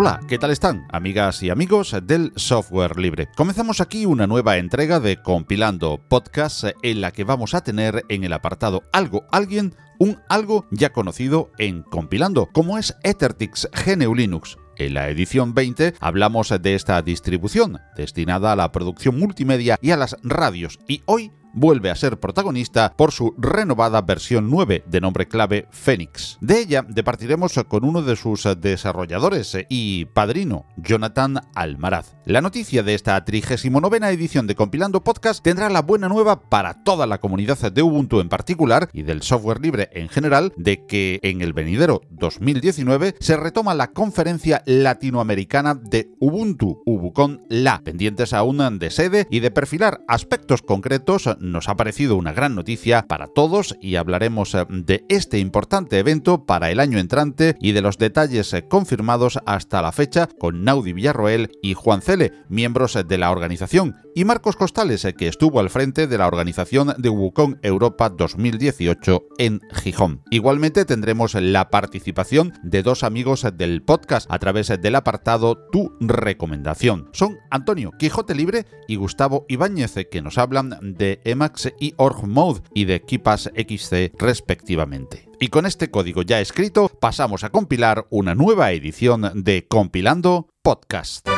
Hola, ¿qué tal están, amigas y amigos del software libre? Comenzamos aquí una nueva entrega de Compilando Podcast en la que vamos a tener en el apartado Algo, Alguien, un algo ya conocido en Compilando, como es Ethertix GNU Linux. En la edición 20 hablamos de esta distribución, destinada a la producción multimedia y a las radios, y hoy vuelve a ser protagonista por su renovada versión 9 de nombre clave Phoenix. De ella departiremos con uno de sus desarrolladores y padrino, Jonathan Almaraz. La noticia de esta 39 edición de Compilando Podcast tendrá la buena nueva para toda la comunidad de Ubuntu en particular y del software libre en general de que en el venidero 2019 se retoma la conferencia latinoamericana de Ubuntu, Ubucon La, pendientes aún de sede y de perfilar aspectos concretos nos ha parecido una gran noticia para todos y hablaremos eh, de este importante evento para el año entrante y de los detalles eh, confirmados hasta la fecha con Naudi Villarroel y Juan Cele, miembros eh, de la organización, y Marcos Costales, que estuvo al frente de la organización de Ubucon Europa 2018 en Gijón. Igualmente tendremos la participación de dos amigos del podcast a través del apartado Tu recomendación. Son Antonio Quijote Libre y Gustavo Ibáñez, que nos hablan de Emacs y Org Mode y de Kipas XC respectivamente. Y con este código ya escrito, pasamos a compilar una nueva edición de Compilando Podcast.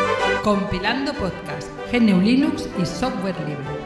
Compilando Podcast, GNU Linux y software libre.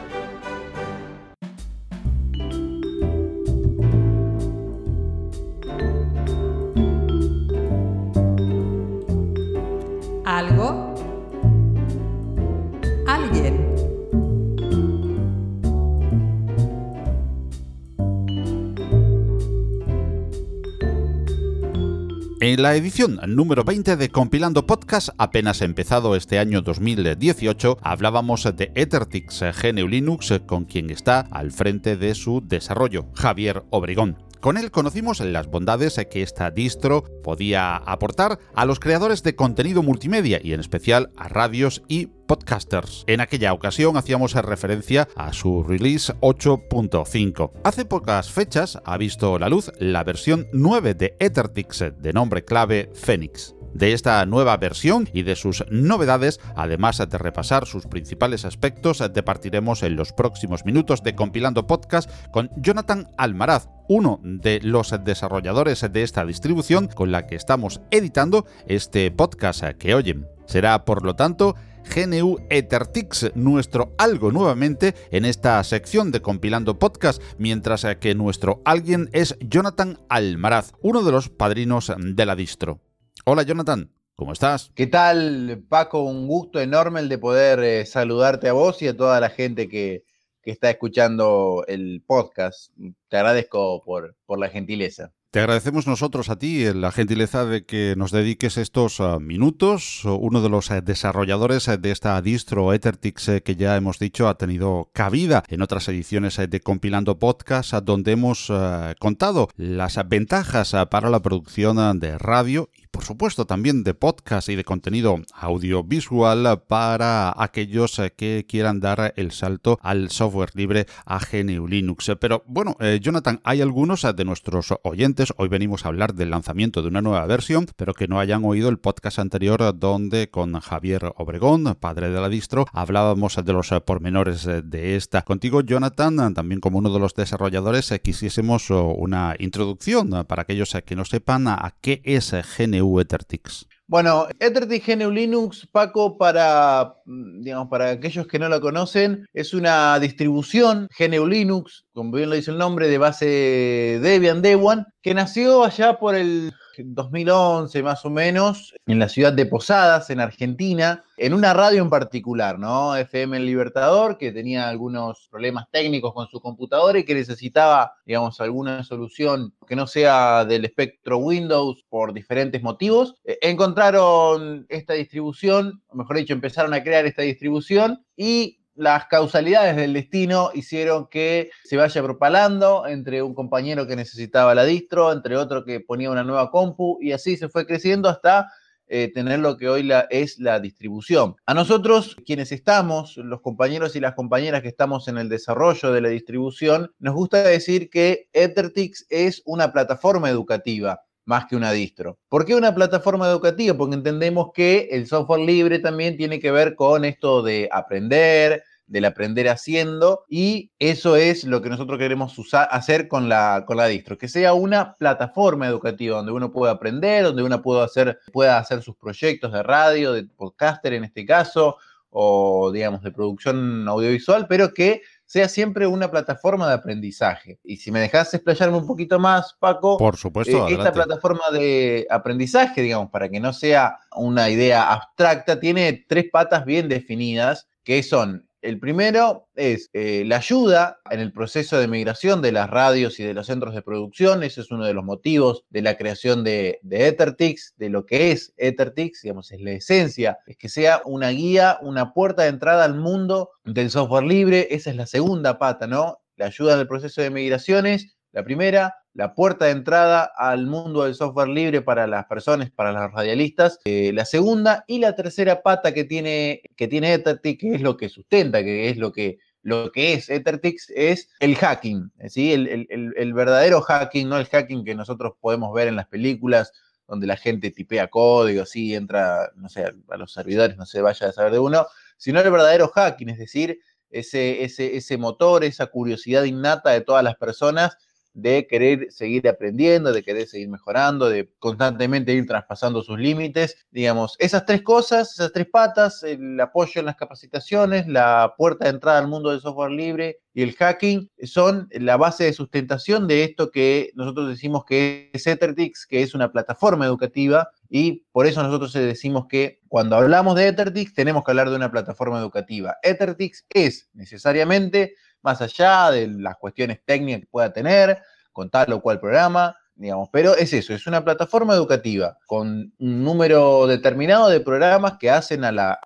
En la edición número 20 de Compilando Podcast, apenas empezado este año 2018, hablábamos de Ethertix GNU Linux, con quien está al frente de su desarrollo, Javier Obregón. Con él conocimos las bondades que esta distro podía aportar a los creadores de contenido multimedia y en especial a radios y podcasters. En aquella ocasión hacíamos referencia a su release 8.5. Hace pocas fechas ha visto la luz la versión 9 de Ethertix de nombre clave Phoenix de esta nueva versión y de sus novedades, además de repasar sus principales aspectos, departiremos en los próximos minutos de Compilando Podcast con Jonathan Almaraz, uno de los desarrolladores de esta distribución con la que estamos editando este podcast que oyen. Será, por lo tanto, GNU Ethertix, nuestro algo nuevamente en esta sección de Compilando Podcast, mientras que nuestro alguien es Jonathan Almaraz, uno de los padrinos de la distro. Hola Jonathan, ¿cómo estás? ¿Qué tal Paco? Un gusto enorme el de poder eh, saludarte a vos y a toda la gente que, está escuchando el podcast. Te agradezco por, por la gentileza. Te agradecemos nosotros a ti la gentileza de que nos dediques estos ah, minutos. Uno de los eh, desarrolladores eh, de esta distro Ethertix eh, que ya hemos dicho ha tenido cabida en otras ediciones de Compilando Podcast donde hemos contado las ventajas para la producción de radio y por supuesto también de podcast y de contenido audiovisual para aquellos que quieran dar el salto al software libre a GNU Linux. Pero bueno, Jonathan, hay algunos de nuestros oyentes Hoy venimos a hablar del lanzamiento de una nueva versión, pero que no hayan oído el podcast anterior donde con Javier Obregón, padre de la distro, hablábamos de los pormenores de esta. Contigo, Jonathan, también como uno de los desarrolladores, quisiésemos una introducción para aquellos que no sepan a qué es GNU Ethertix. Bueno, Ethernet GNU Linux, Paco, para, digamos, para aquellos que no lo conocen, es una distribución GNU Linux, como bien lo dice el nombre, de base Debian Debian, que nació allá por el 2011 más o menos, en la ciudad de Posadas, en Argentina, en una radio en particular, ¿no? FM El Libertador, que tenía algunos problemas técnicos con su computadora y que necesitaba, digamos, alguna solución que no sea del espectro Windows por diferentes motivos. E, encontraron esta distribución, o mejor dicho, empezaron a crear esta distribución y las causalidades del destino hicieron que se vaya propalando entre un compañero que necesitaba la distro, entre otro que ponía una nueva compu, y así se fue creciendo hasta eh, tener lo que hoy es la distribución. A nosotros, quienes estamos, los compañeros y las compañeras que estamos en el desarrollo de la distribución, nos gusta decir que Ethertix es una plataforma educativa más que una distro. ¿Por qué una plataforma educativa? Porque entendemos que el software libre también tiene que ver con esto de aprender, del aprender haciendo y eso es lo que nosotros queremos usar, hacer con la, con la distro, que sea una plataforma educativa donde uno pueda aprender, donde uno pueda hacer, pueda hacer sus proyectos de radio, de podcaster en este caso, o digamos de producción audiovisual, pero que sea siempre una plataforma de aprendizaje. Y si me dejas explayarme un poquito más, Paco, por supuesto, eh, esta plataforma de aprendizaje, digamos, para que no sea una idea abstracta, tiene tres patas bien definidas, que son el primero es eh, la ayuda en el proceso de migración de las radios y de los centros de producción. Ese es uno de los motivos de la creación de, de Ethertix, de lo que es Ethertix, digamos, es la esencia, es que sea una guía, una puerta de entrada al mundo del software libre. Esa es la segunda pata, ¿no? La ayuda en el proceso de migraciones, la primera la puerta de entrada al mundo del software libre para las personas, para los radialistas. Eh, la segunda y la tercera pata que tiene, que tiene Ethertix, que es lo que sustenta, que es lo que, lo que es Ethertix, es el hacking, ¿sí? El, el, verdadero hacking, no el hacking que nosotros podemos ver en las películas, donde la gente tipea código, así entra, no sé, a los servidores, no se vaya a saber de uno, sino el verdadero hacking, es decir, ese, ese, ese motor, esa curiosidad innata de todas las personas de querer seguir aprendiendo, de querer seguir mejorando, de constantemente ir traspasando sus límites. Digamos, esas tres cosas, esas tres patas, el apoyo en las capacitaciones, la puerta de entrada al mundo del software libre y el hacking, son la base de sustentación de esto que nosotros decimos que es Ethertix, que es una plataforma educativa y por eso nosotros decimos que cuando hablamos de Ethertix tenemos que hablar de una plataforma educativa. Ethertix es necesariamente más allá de las cuestiones técnicas que pueda tener con tal o cual programa, digamos, pero es eso, es una plataforma educativa con un número determinado de programas que hacen a la,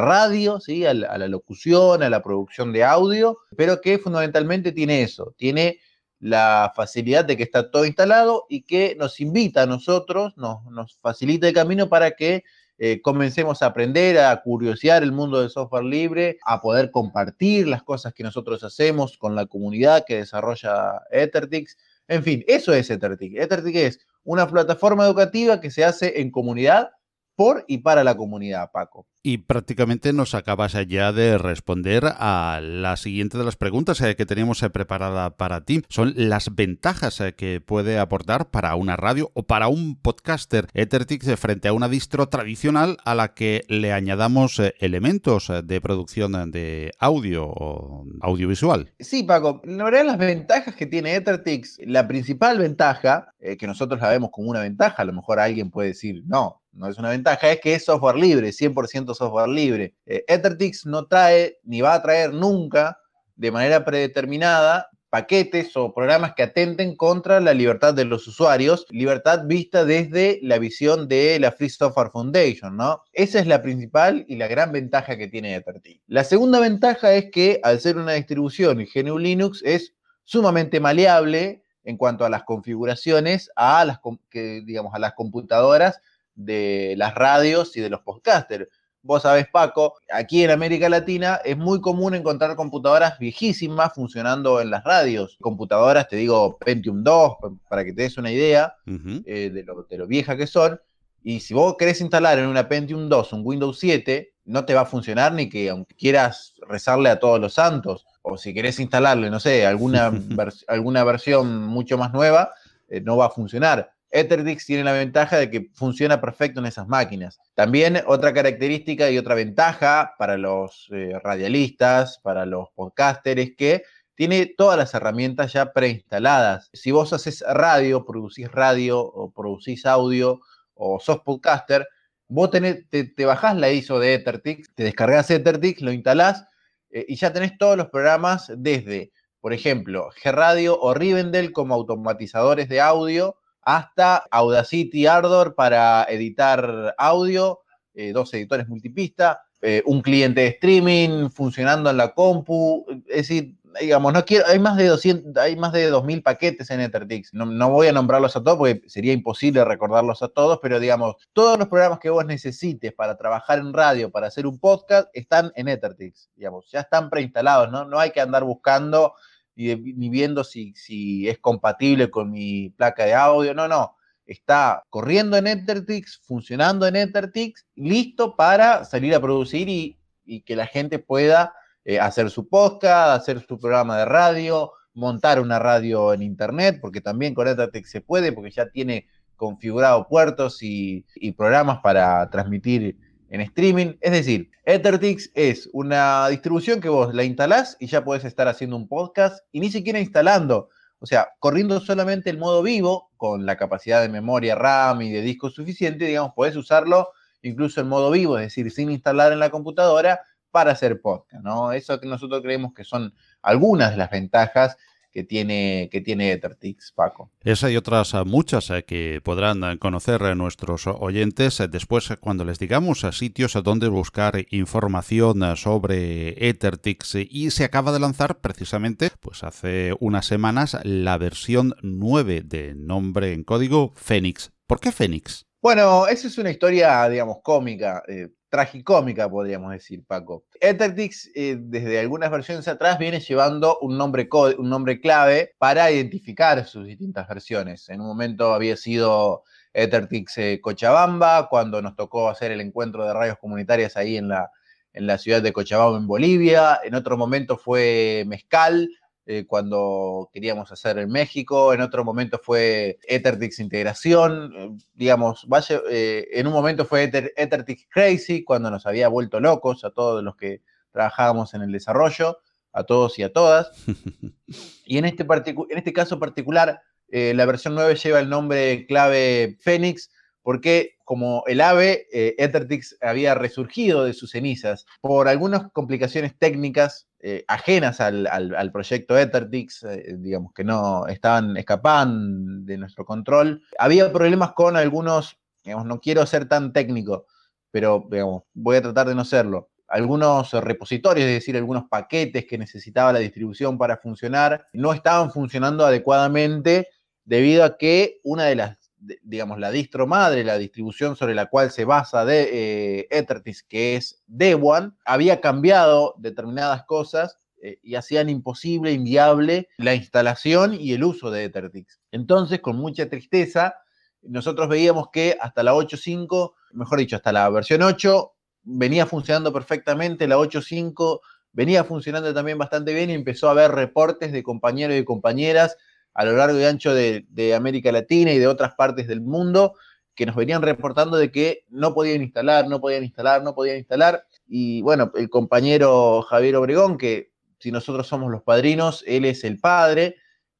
radio, ¿sí? a la, locución, a la producción de audio, pero que fundamentalmente tiene eso, tiene la facilidad de que está todo instalado y que nos invita a nosotros, nos, nos facilita el camino para que eh, comencemos a aprender, a curiosear el mundo del software libre, a poder compartir las cosas que nosotros hacemos con la comunidad que desarrolla Ethertix. En fin, eso es Ethertix. Ethertix es una plataforma educativa que se hace en comunidad por y para la comunidad, Paco. Y prácticamente nos acabas ya de responder a la siguiente de las preguntas eh, que teníamos eh, preparada para ti. Son las ventajas eh, que puede aportar para una radio o para un podcaster Ethertix frente a una distro tradicional a la que le añadamos elementos de producción de audio o audiovisual. Sí, Paco. La verdad, las ventajas que tiene Ethertix, la principal ventaja, que nosotros la vemos como una ventaja, a lo mejor alguien puede decir, no, no es una ventaja, es que es software libre, 100% software libre. Eh, Ethertix no trae ni va a traer nunca de manera predeterminada paquetes o programas que atenten contra la libertad de los usuarios, libertad vista desde la visión de la Free Software Foundation, ¿no? Esa es la principal y la gran ventaja que tiene Ethertix. La segunda ventaja es que al ser una distribución GNU Linux es sumamente maleable en cuanto a las configuraciones a las, que, digamos, a las computadoras de las radios y de los podcasters. Vos sabés, Paco, aquí en América Latina es muy común encontrar computadoras viejísimas funcionando en las radios. Computadoras, te digo, Pentium 2, para que te des una idea eh, de, lo, de lo vieja que son. Y si vos querés instalar en una Pentium 2 un Windows 7, no te va a funcionar ni que aunque quieras rezarle a todos los santos, o si querés instalarle, no sé, alguna, alguna versión mucho más nueva, eh, no va a funcionar. Ethertix tiene la ventaja de que funciona perfecto en esas máquinas. También otra característica y otra ventaja para los eh, radialistas, para los podcasters, es que tiene todas las herramientas ya preinstaladas. Si vos haces radio, producís radio o producís audio o sos podcaster, vos tenés, te, bajás la ISO de Ethertix, te descargas Ethertix, lo instalás eh, y ya tenés todos los programas desde, por ejemplo, G-Radio o Rivendell como automatizadores de audio hasta Audacity Ardor para editar audio, eh, dos editores multipista, eh, un cliente de streaming funcionando en la compu, es decir, digamos, no quiero, hay más de 200, hay más de 2000 paquetes en Ethertix. No, no, voy a nombrarlos a todos porque sería imposible recordarlos a todos, pero digamos, todos los programas que vos necesites para trabajar en radio, para hacer un podcast, están en Ethertix, digamos, ya están preinstalados, ¿no? No hay que andar buscando ni, viendo si, si es compatible con mi placa de audio, no, no. Está corriendo en Ethertix, funcionando en Ethertix, listo para salir a producir y, y que la gente pueda eh, hacer su podcast, hacer su programa de radio, montar una radio en internet, porque también con Ethertex se puede, porque ya tiene configurado puertos y, y programas para transmitir en streaming. Es decir, Ethertix es una distribución que vos la instalás y ya podés estar haciendo un podcast y ni siquiera instalando. O sea, corriendo solamente el modo vivo, con la capacidad de memoria RAM y de disco suficiente, digamos, podés usarlo incluso en modo vivo, es decir, sin instalar en la computadora para hacer podcast, ¿no? Eso que nosotros creemos que son algunas de las ventajas que tiene, que tiene Ethertix, Paco. Esa y otras ah, muchas eh, que podrán ah, conocer eh, nuestros oyentes eh, después cuando les digamos a sitios a donde buscar información sobre Ethertix y se acaba de lanzar precisamente pues hace unas semanas la versión 9 de nombre en código Phoenix. ¿Por qué Phoenix? Bueno, esa es una historia, digamos, cómica, eh, tragicómica, podríamos decir, Paco. Ethertix, eh, desde algunas versiones atrás, viene llevando un nombre, un nombre clave para identificar sus distintas versiones. En un momento había sido Ethertix eh, Cochabamba, cuando nos tocó hacer el encuentro de radios comunitarias ahí en la, en la ciudad de Cochabamba, en Bolivia. En otro momento fue Mezcal, eh, cuando queríamos hacer en México, en otro momento fue Ethertix Integración, eh, digamos, vaya, eh, en un momento fue Ethertix Crazy, cuando nos había vuelto locos a todos los que trabajábamos en el desarrollo, a todos y a todas. y en este, en este caso particular, la versión 9 lleva el nombre clave Phoenix, porque como el AVE, Ethertix había resurgido de sus cenizas por algunas complicaciones técnicas eh, ajenas al, proyecto Ethertix, eh, digamos que no estaban, escapaban de nuestro control. Había problemas con algunos, digamos, no quiero ser tan técnico, pero digamos, voy a tratar de no serlo. Algunos repositorios, es decir, algunos paquetes que necesitaba la distribución para funcionar, no estaban funcionando adecuadamente debido a que una de las digamos, la distro madre, la distribución sobre la cual se basa de eh, que es Debian, había cambiado determinadas cosas eh, y hacían imposible, inviable la instalación y el uso de Ethertix. Entonces, con mucha tristeza, nosotros veíamos que hasta la 8.5, mejor dicho, hasta la versión 8, venía funcionando perfectamente, la 8.5 venía funcionando también bastante bien y empezó a haber reportes de compañeros y compañeras a lo largo y ancho de, América Latina y de otras partes del mundo que nos venían reportando de que no podían instalar, no podían instalar, no podían instalar. Y bueno, el compañero Javier Obregón, que si nosotros somos los padrinos, él es el padre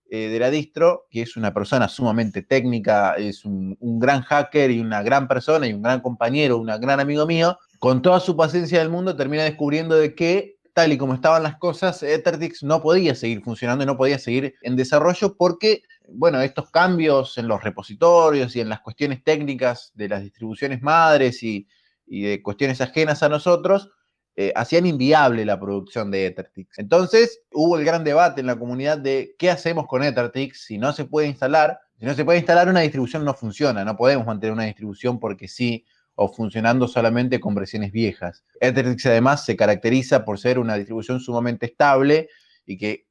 eh, de la distro, que es una persona sumamente técnica, es un, un, gran hacker y una gran persona y un gran compañero, un gran amigo mío, con toda su paciencia del mundo termina descubriendo de que tal y como estaban las cosas, Ethertix no podía seguir funcionando y no podía seguir en desarrollo porque, bueno, estos cambios en los repositorios y en las cuestiones técnicas de las distribuciones madres y, de cuestiones ajenas a nosotros, eh, hacían inviable la producción de Ethertix. Entonces hubo el gran debate en la comunidad de qué hacemos con Ethertix si no se puede instalar. Si no se puede instalar una distribución no funciona, no podemos mantener una distribución porque sí o funcionando solamente con versiones viejas. Etherix además se caracteriza por ser una distribución sumamente estable y que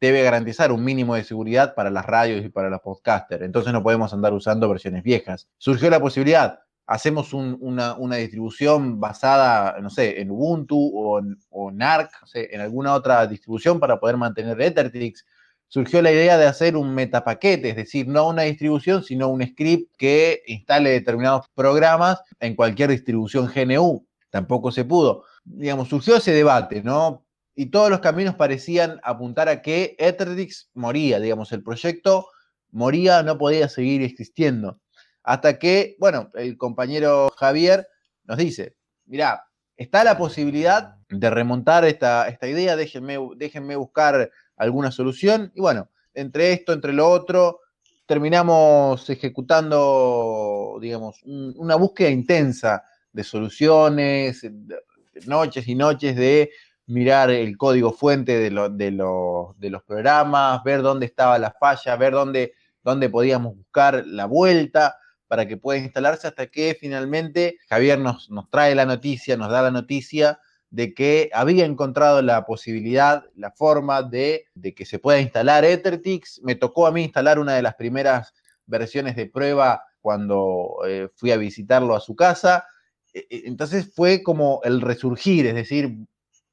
debe garantizar un mínimo de seguridad para las radios y para los podcasters. Entonces no podemos andar usando versiones viejas. Surgió la posibilidad, hacemos una, distribución basada, no sé, en Ubuntu o en, o en ARC, en alguna otra distribución para poder mantener Ethertix surgió la idea de hacer un metapaquete, es decir, no una distribución, sino un script que instale determinados programas en cualquier distribución GNU. Tampoco se pudo. Digamos, surgió ese debate, ¿no? Y todos los caminos parecían apuntar a que Ethertix moría, digamos, el proyecto moría, no podía seguir existiendo. Hasta que, bueno, el compañero Javier nos dice, mirá, está la posibilidad de remontar esta, esta idea, déjenme, déjenme buscar alguna solución. Y bueno, entre esto, entre lo otro, terminamos ejecutando, digamos, una búsqueda intensa de soluciones, noches y noches de mirar el código fuente de, de, los programas, ver dónde estaba la falla, ver dónde, dónde podíamos buscar la vuelta para que pueda instalarse hasta que finalmente Javier nos, nos trae la noticia, nos da la noticia de que había encontrado la posibilidad, la forma de, de, que se pueda instalar Ethertix. Me tocó a mí instalar una de las primeras versiones de prueba cuando eh, fui a visitarlo a su casa. E, e, entonces fue como el resurgir, es decir,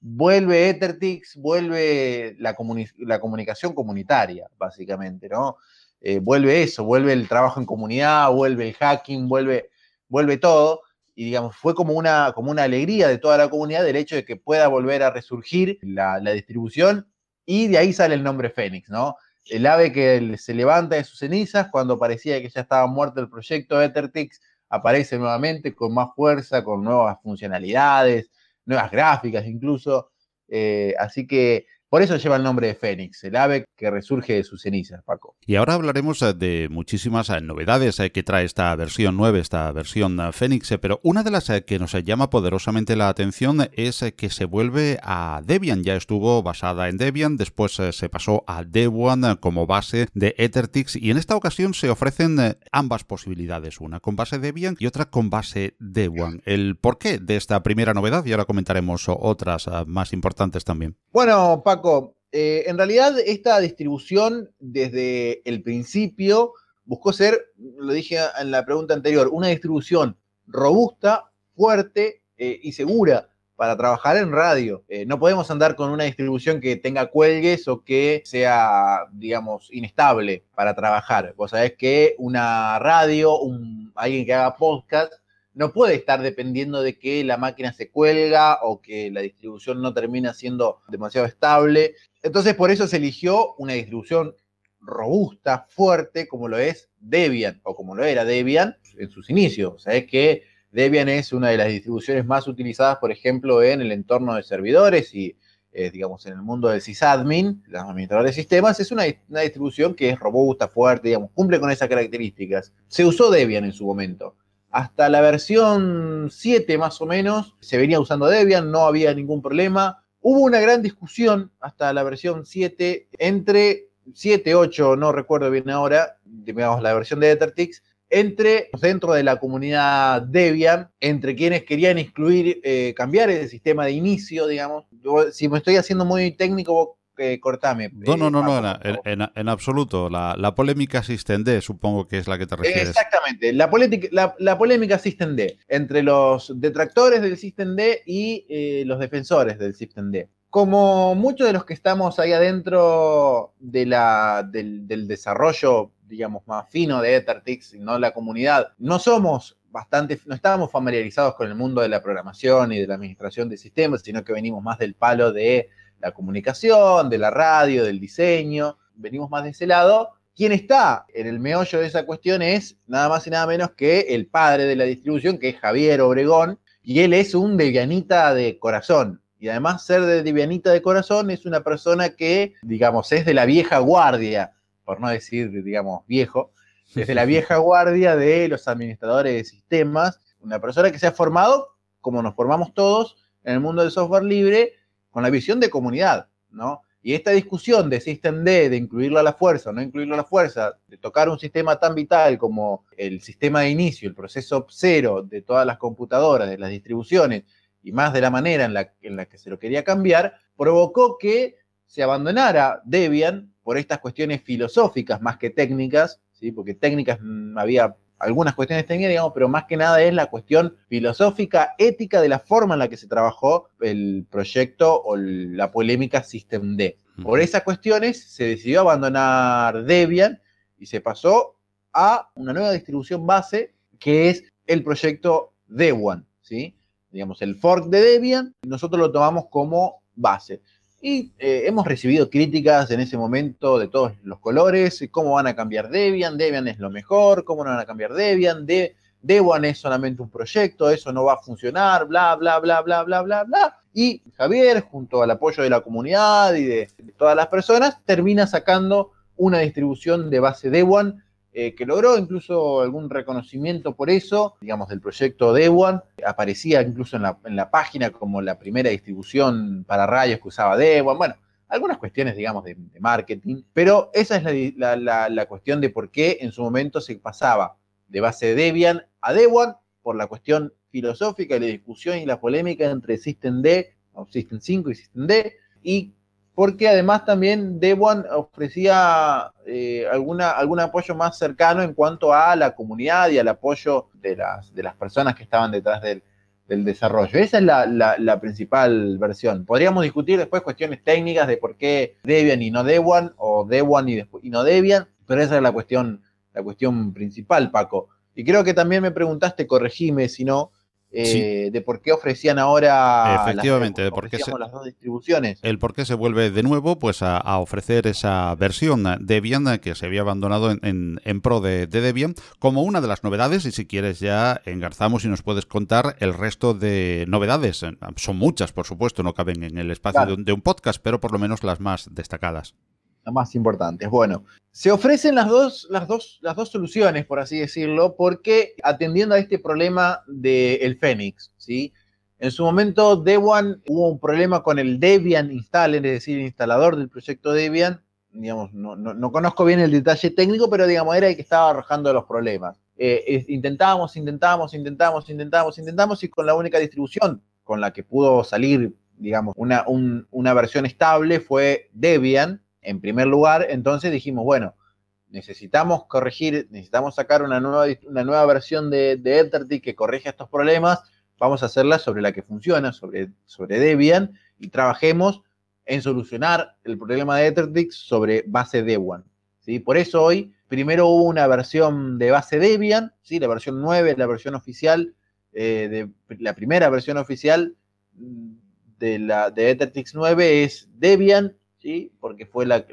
vuelve Ethertix, vuelve la, la comunicación comunitaria, básicamente, ¿no? Eh, vuelve eso, vuelve el trabajo en comunidad, vuelve el hacking, vuelve, vuelve todo. Y digamos, fue como una, como una alegría de toda la comunidad el hecho de que pueda volver a resurgir la, la distribución y de ahí sale el nombre Fénix, ¿no? El ave que se levanta de sus cenizas cuando parecía que ya estaba muerto el proyecto Ethertix, aparece nuevamente con más fuerza, con nuevas funcionalidades, nuevas gráficas incluso. Eh, así que por eso lleva el nombre de Fénix, el ave que resurge de sus cenizas, Paco. Y ahora hablaremos eh, de muchísimas eh, novedades que trae esta versión 9, esta versión Fénix, pero una de las que nos llama poderosamente la atención es que se vuelve a Debian. Ya estuvo basada en Debian, después se pasó a Debian como base de Ethertix y en esta ocasión se ofrecen ambas posibilidades, una con base Debian y otra con base Debian. El porqué de esta primera novedad y ahora comentaremos otras más importantes también. Bueno, Paco, eh, en realidad esta distribución desde el principio buscó ser, lo dije en la pregunta anterior, una distribución robusta, fuerte eh, y segura para trabajar en radio. Eh, no podemos andar con una distribución que tenga cuelgues o que sea, digamos, inestable para trabajar. Vos sabés que una radio, alguien que haga podcast, no puede estar dependiendo de que la máquina se cuelga o que la distribución no termina siendo demasiado estable. Entonces, por eso se eligió una distribución robusta, fuerte, como lo es Debian, o como lo era Debian en sus inicios. O sea, es que Debian es una de las distribuciones más utilizadas, por ejemplo, en el entorno de servidores y, eh, digamos, en el mundo del sysadmin, los administradores de sistemas, es una, una distribución que es robusta, fuerte, digamos, cumple con esas características. Se usó Debian en su momento. Hasta la versión 7 más o menos se venía usando Debian, no había ningún problema. Hubo una gran discusión hasta la versión 7 entre 7, 8, no recuerdo bien ahora, digamos la versión de Ethertix, entre dentro de la comunidad Debian, entre quienes querían excluir, eh, cambiar el sistema de inicio, digamos. si me estoy haciendo muy técnico, cortame. No, no, no, no, en, absoluto. La, polémica SystemD supongo que es la que te refieres. Exactamente, la, la, la polémica SystemD entre los detractores del SystemD y eh, los defensores del SystemD. Como muchos de los que estamos ahí adentro de la, del, del desarrollo, digamos, más fino de Ethertix, no la comunidad, no somos bastante, no estábamos familiarizados con el mundo de la programación y de la administración de sistemas, sino que venimos más del palo de la comunicación, de la radio, del diseño, venimos más de ese lado. Quien está en el meollo de esa cuestión es nada más y nada menos que el padre de la distribución, que es Javier Obregón, y él es un devianita de corazón. Y además ser de devianita de corazón es una persona que, digamos, es de la vieja guardia, por no decir, digamos, viejo, es de la vieja guardia de los administradores de sistemas, una persona que se ha formado, como nos formamos todos, en el mundo del software libre, con la visión de comunidad, ¿no? Y esta discusión de System D, de incluirlo a la fuerza o no incluirlo a la fuerza, de tocar un sistema tan vital como el sistema de inicio, el proceso cero de todas las computadoras, de las distribuciones, y más de la manera en la, en la que se lo quería cambiar, provocó que se abandonara Debian por estas cuestiones filosóficas más que técnicas, ¿sí? porque técnicas mm, había algunas cuestiones técnicas, digamos, pero más que nada es la cuestión filosófica, ética de la forma en la que se trabajó el proyecto o la polémica System D. Por esas cuestiones se decidió abandonar Debian y se pasó a una nueva distribución base que es el proyecto Debian, ¿sí? Digamos, el fork de Debian, nosotros lo tomamos como base. Y eh, hemos recibido críticas en ese momento de todos los colores, cómo van a cambiar Debian, Debian es lo mejor, cómo no van a cambiar Debian, De Debian es solamente un proyecto, eso no va a funcionar, bla, bla, bla, bla, bla, bla, bla. Y Javier, junto al apoyo de la comunidad y de, todas las personas, termina sacando una distribución de base Debian eh, que logró incluso algún reconocimiento por eso, digamos, del proyecto Debian. Aparecía incluso en la, página como la primera distribución para rayos que usaba Debian. Bueno, algunas cuestiones, digamos, de, marketing, pero esa es la, cuestión de por qué en su momento se pasaba de base Debian a Debian por la cuestión filosófica y la discusión y la polémica entre System D, o System 5 y System D, y porque además también Debian ofrecía eh, alguna, algún apoyo más cercano en cuanto a la comunidad y al apoyo de las, de las personas que estaban detrás del, desarrollo. Esa es la, principal versión. Podríamos discutir después cuestiones técnicas de por qué Debian y no Debian, o Debian y, y no Debian, pero esa es la cuestión, la cuestión principal, Paco. Y creo que también me preguntaste, corregime si no, eh, de por qué ofrecían ahora Efectivamente, las, de por qué se, las dos distribuciones. El por qué se vuelve de nuevo pues a, ofrecer esa versión Debian que se había abandonado en, en, pro de, Debian como una de las novedades y si quieres ya engarzamos y nos puedes contar el resto de novedades. Son muchas, por supuesto, no caben en el espacio de un podcast, pero por lo menos las más destacadas más importantes. Bueno, se ofrecen las dos, las dos, las dos soluciones, por así decirlo, porque atendiendo a este problema del Phoenix, ¿sí? En su momento, Debian hubo un problema con el Debian installer, es decir, el instalador del proyecto Debian. Digamos, no, no, conozco bien el detalle técnico, pero digamos, era el que estaba arrojando los problemas. Eh, intentábamos, intentábamos, intentábamos, intentábamos, intentábamos, y con la única distribución con la que pudo salir, digamos, una, una versión estable fue Debian, en primer lugar, entonces dijimos, bueno, necesitamos corregir, necesitamos sacar una nueva, una nueva versión de, de que corrija estos problemas, vamos a hacerla sobre la que funciona, sobre, sobre Debian, y trabajemos en solucionar el problema de Ethertic sobre base Debian. ¿sí? Por eso hoy, primero hubo una versión de base Debian, ¿sí? la versión 9, la versión oficial, eh, de, la primera versión oficial de, la, de Ethertix 9 es Debian ¿sí? porque fue la,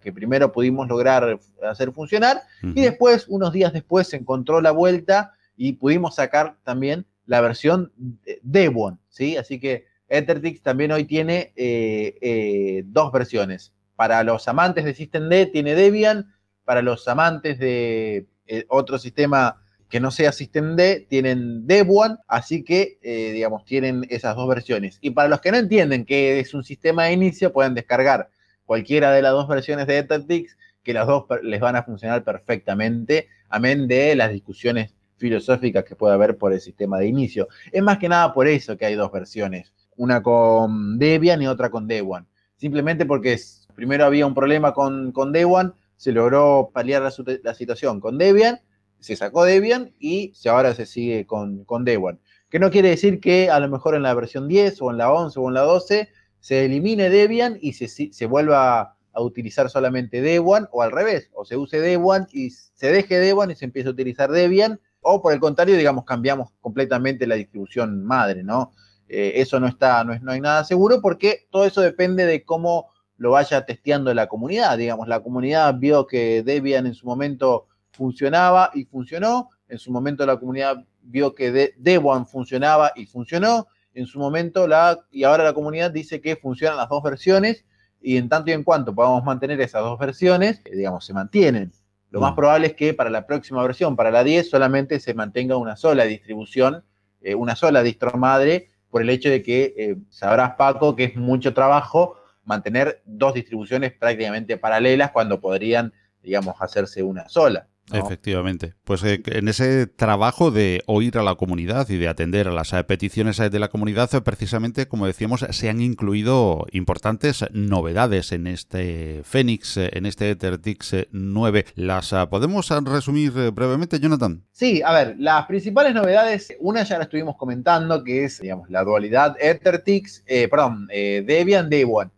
que primero pudimos lograr hacer funcionar, y después, unos días después, se encontró la vuelta y pudimos sacar también la versión Debian, ¿sí? Así que Ethertix también hoy tiene eh, eh, dos versiones. Para los amantes de System D tiene Debian, para los amantes de eh, otro sistema que no sea System D, tienen Debian, así que, eh, digamos, tienen esas dos versiones. Y para los que no entienden que es un sistema de inicio, pueden descargar cualquiera de las dos versiones de Ethertix, que las dos les van a funcionar perfectamente, amén de las discusiones filosóficas que puede haber por el sistema de inicio. Es más que nada por eso que hay dos versiones, una con Debian y otra con Debian. Simplemente porque primero había un problema con, con Debian, se logró paliar la situación con Debian, se sacó Debian y ahora se sigue con, con Debian. Que no quiere decir que a lo mejor en la versión 10 o en la 11 o en la 12 se elimine Debian y se, se vuelva a utilizar solamente Debian o al revés, o se use Debian y se deje Debian y se empieza a utilizar Debian, o por el contrario, digamos, cambiamos completamente la distribución madre, ¿no? Eh, eso no está, no, es, no hay nada seguro porque todo eso depende de cómo lo vaya testeando la comunidad. Digamos, la comunidad vio que Debian en su momento funcionaba y funcionó. En su momento la comunidad vio que Debian funcionaba y funcionó. En su momento la, y ahora la comunidad dice que funcionan las dos versiones y en tanto y en cuanto podamos mantener esas dos versiones, eh, digamos, se mantienen. Lo más mm. probable es que para la próxima versión, para la 10, solamente se mantenga una sola distribución, eh, una sola distro madre, por el hecho de que eh, sabrás, Paco, que es mucho trabajo mantener dos distribuciones prácticamente paralelas cuando podrían, digamos, hacerse una sola. Efectivamente. Pues eh, en ese trabajo de oír a la comunidad y de atender a las eh, peticiones eh, de la comunidad, precisamente, como decíamos, se han incluido importantes novedades en este Fénix, en este EtherTix 9. ¿Las podemos resumir brevemente, Jonathan? Sí, a ver, las principales novedades, una ya la estuvimos comentando, que es, digamos, la dualidad EtherTix, perdón, Debian Day1.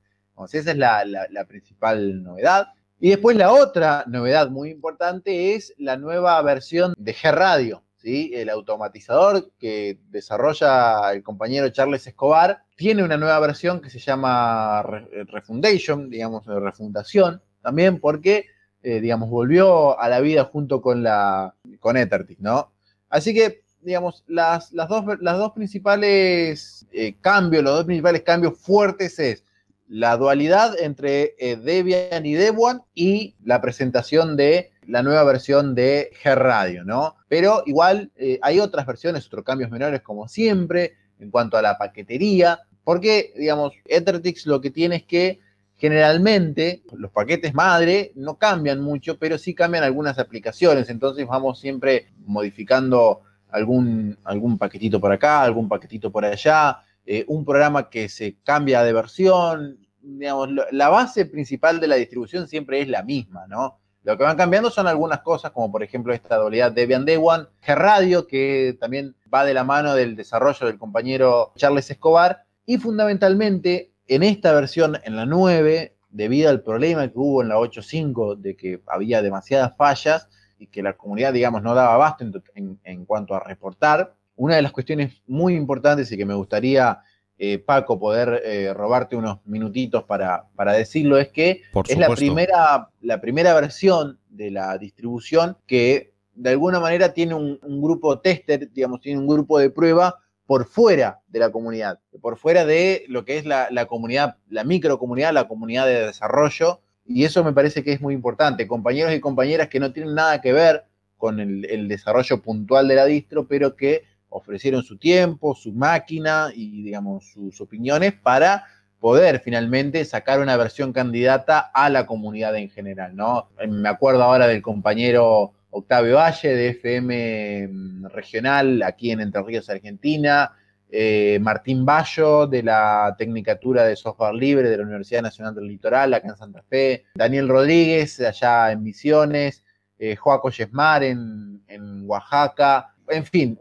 esa es la, la principal novedad. Y después la otra novedad muy importante es la nueva versión de G-Radio, ¿sí? el automatizador que desarrolla el compañero Charles Escobar. Tiene una nueva versión que se llama Refundation, digamos, refundación, también porque, eh, digamos, volvió a la vida junto con, la, con ¿no? Así que, digamos, las, las, dos, las dos principales eh, cambios, los dos principales cambios fuertes es la dualidad entre eh, Debian y Debian y la presentación de la nueva versión de G-Radio, ¿no? Pero igual eh, hay otras versiones, otros cambios menores como siempre en cuanto a la paquetería, porque, digamos, Ethertix lo que tiene es que generalmente los paquetes madre no cambian mucho, pero sí cambian algunas aplicaciones, entonces vamos siempre modificando algún, algún paquetito por acá, algún paquetito por allá, eh, un programa que se cambia de versión, digamos, la base principal de la distribución siempre es la misma, ¿no? Lo que van cambiando son algunas cosas, como por ejemplo esta dualidad Debian Debian, G-Radio, que también va de la mano del desarrollo del compañero Charles Escobar, y fundamentalmente en esta versión, en la 9, debido al problema que hubo en la 8.5 de que había demasiadas fallas y que la comunidad, digamos, no daba abasto en, cuanto a reportar, una de las cuestiones muy importantes y que me gustaría eh, Paco, poder eh, robarte unos minutitos para, para decirlo, es que es la primera, la primera versión de la distribución que de alguna manera tiene un, grupo tester, digamos, tiene un grupo de prueba por fuera de la comunidad, por fuera de lo que es la, comunidad, la microcomunidad, la comunidad de desarrollo, y eso me parece que es muy importante. Compañeros y compañeras que no tienen nada que ver con el desarrollo puntual de la distro, pero que ofrecieron su tiempo, su máquina y, digamos, sus opiniones para poder finalmente sacar una versión candidata a la comunidad en general, ¿no? Me acuerdo ahora del compañero Octavio Valle de FM mm, Regional aquí en Entre Ríos, Argentina, eh, Martín Bayo de la Tecnicatura de Software Libre de la Universidad Nacional del Litoral, acá en Santa Fe, Daniel Rodríguez allá en Misiones, eh, Joaco Yesmar en, en Oaxaca, en fin,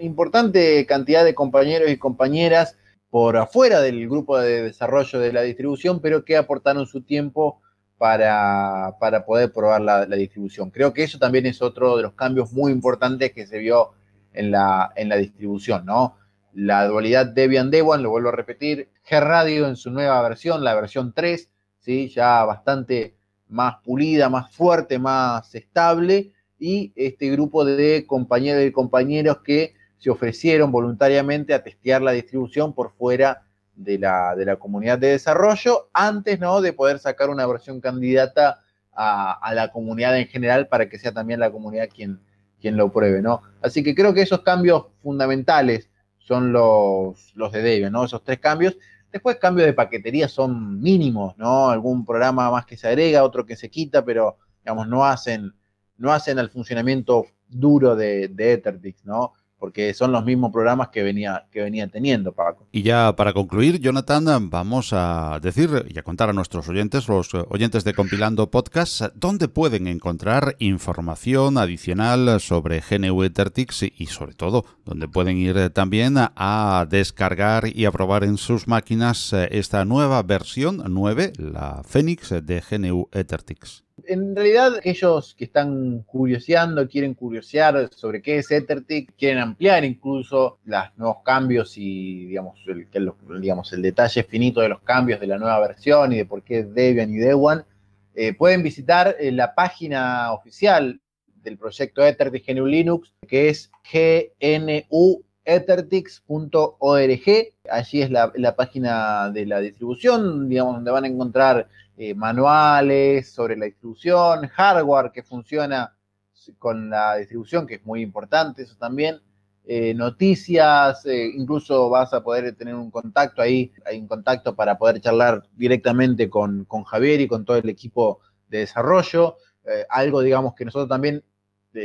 importante cantidad de compañeros y compañeras por afuera del grupo de desarrollo de la distribución, pero que aportaron su tiempo para, poder probar la, distribución. Creo que eso también es otro de los cambios muy importantes que se vio en la, en la distribución, ¿no? La dualidad Debian Debian, lo vuelvo a repetir, G-Radio en su nueva versión, la versión 3, ¿sí? ya bastante más pulida, más fuerte, más estable, y este grupo de compañeros y compañeros que se ofrecieron voluntariamente a testear la distribución por fuera de la, de la comunidad de desarrollo antes ¿no? de poder sacar una versión candidata a, la comunidad en general para que sea también la comunidad quien, quien lo pruebe. ¿no? Así que creo que esos cambios fundamentales son los, los de Debian, ¿no? esos tres cambios. Después cambios de paquetería son mínimos, ¿no? Algún programa más que se agrega, otro que se quita, pero digamos, no hacen no hacen el funcionamiento duro de, de ¿no? porque son los mismos programas que venía, que venía teniendo, Paco. Y ya para concluir, Jonathan, vamos a decir y a contar a nuestros oyentes, los oyentes de Compilando Podcast, dónde pueden encontrar información adicional sobre GNU Ethertix y sobre todo, dónde pueden ir también a descargar y a probar en sus máquinas esta nueva versión 9, la Phoenix de GNU Ethertix en realidad aquellos que están curioseando, quieren curiosear sobre qué es Ethertic, quieren ampliar incluso los nuevos cambios y digamos el, detalle finito de los cambios de la nueva versión y de por qué Debian y Debian, eh, pueden visitar eh, la página oficial del proyecto Ethertic GNU Linux, que es gnuethertix.org. Allí es la, la página de la distribución, digamos, donde van a encontrar eh, manuales sobre la distribución, hardware que funciona con la distribución, que es muy importante eso también, eh, noticias, eh, incluso vas a poder tener un contacto ahí, hay un contacto para poder charlar directamente con, Javier y con todo el equipo de desarrollo, algo digamos que nosotros también,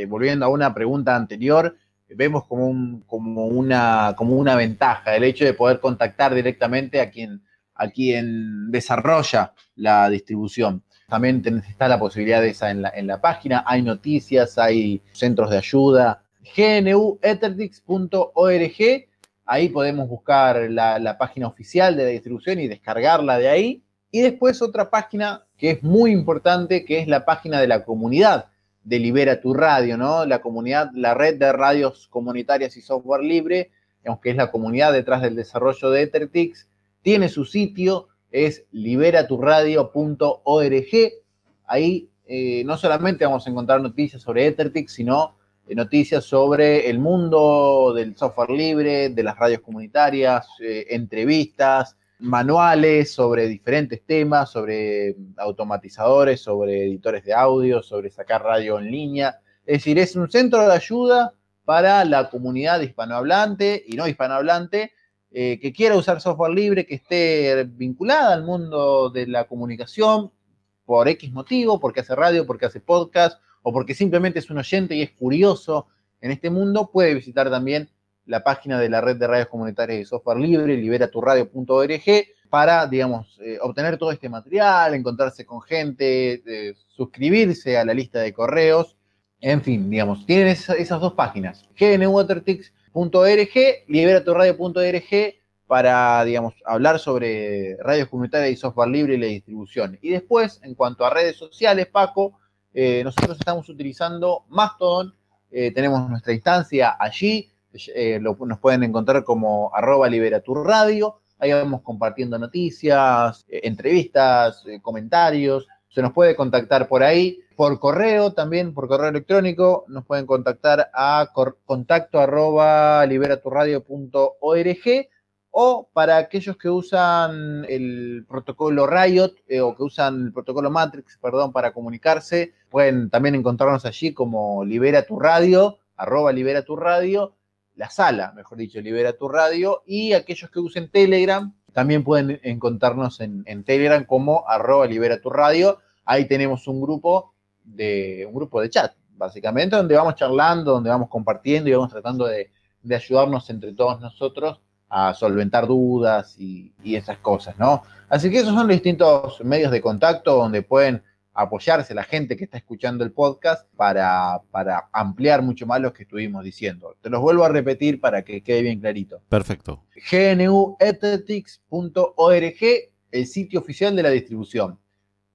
volviendo a una pregunta anterior, vemos como, como, una, como una ventaja el hecho de poder contactar directamente a quien a quien desarrolla la distribución. También está la posibilidad de esa en la, página, hay noticias, hay centros de ayuda, gnuethertix.org, ahí podemos buscar la, la página oficial de la distribución y descargarla de ahí. Y después otra página que es muy importante, que es la página de la comunidad de Libera tu Radio, ¿no? La comunidad, la red de radios comunitarias y software libre, aunque es la comunidad detrás del desarrollo de Ethertix, tiene su sitio, es liberaturradio.org. Ahí eh, no solamente vamos a encontrar noticias sobre Ethertix, sino eh, noticias sobre el mundo del software libre, de las radios comunitarias, eh, entrevistas, manuales sobre diferentes temas, sobre automatizadores, sobre editores de audio, sobre sacar radio en línea. Es decir, es un centro de ayuda para la comunidad hispanohablante y no hispanohablante eh, que quiera usar software libre, que esté vinculada al mundo de la comunicación por X motivo, porque hace radio, porque hace podcast o porque simplemente es un oyente y es curioso en este mundo, puede visitar también la página de la red de radios comunitarias de software libre, liberaturradio.org, para, digamos, eh, obtener todo este material, encontrarse con gente, eh, suscribirse a la lista de correos, en fin, digamos, tienen esas dos páginas, gnwatertix.org, liberaturradio.org, para, digamos, hablar sobre radios comunitarias y software libre y la distribución. Y después, en cuanto a redes sociales, Paco, eh, nosotros estamos utilizando Mastodon, eh, tenemos nuestra instancia allí, eh, nos pueden encontrar como arroba liberaturradio, ahí vamos compartiendo noticias, entrevistas, comentarios, se nos puede contactar por ahí, por correo también, por correo electrónico, nos pueden contactar a contacto arroba liberaturradio.org o para aquellos que usan el protocolo Riot eh, o que usan el protocolo Matrix, perdón, para comunicarse, pueden también encontrarnos allí como Libera tu Radio, arroba Libera tu Radio, la sala, mejor dicho, Libera tu Radio, y aquellos que usen Telegram también pueden encontrarnos en, Telegram como arroba Libera tu Radio. Ahí tenemos un grupo de, un grupo de chat, básicamente, donde vamos charlando, donde vamos compartiendo y vamos tratando de, de ayudarnos entre todos nosotros a solventar dudas y, esas cosas, ¿no? Así que esos son los distintos medios de contacto donde pueden apoyarse la gente que está escuchando el podcast para, para ampliar mucho más lo que estuvimos diciendo. Te los vuelvo a repetir para que quede bien clarito. Perfecto. gnuethics.org, el sitio oficial de la distribución.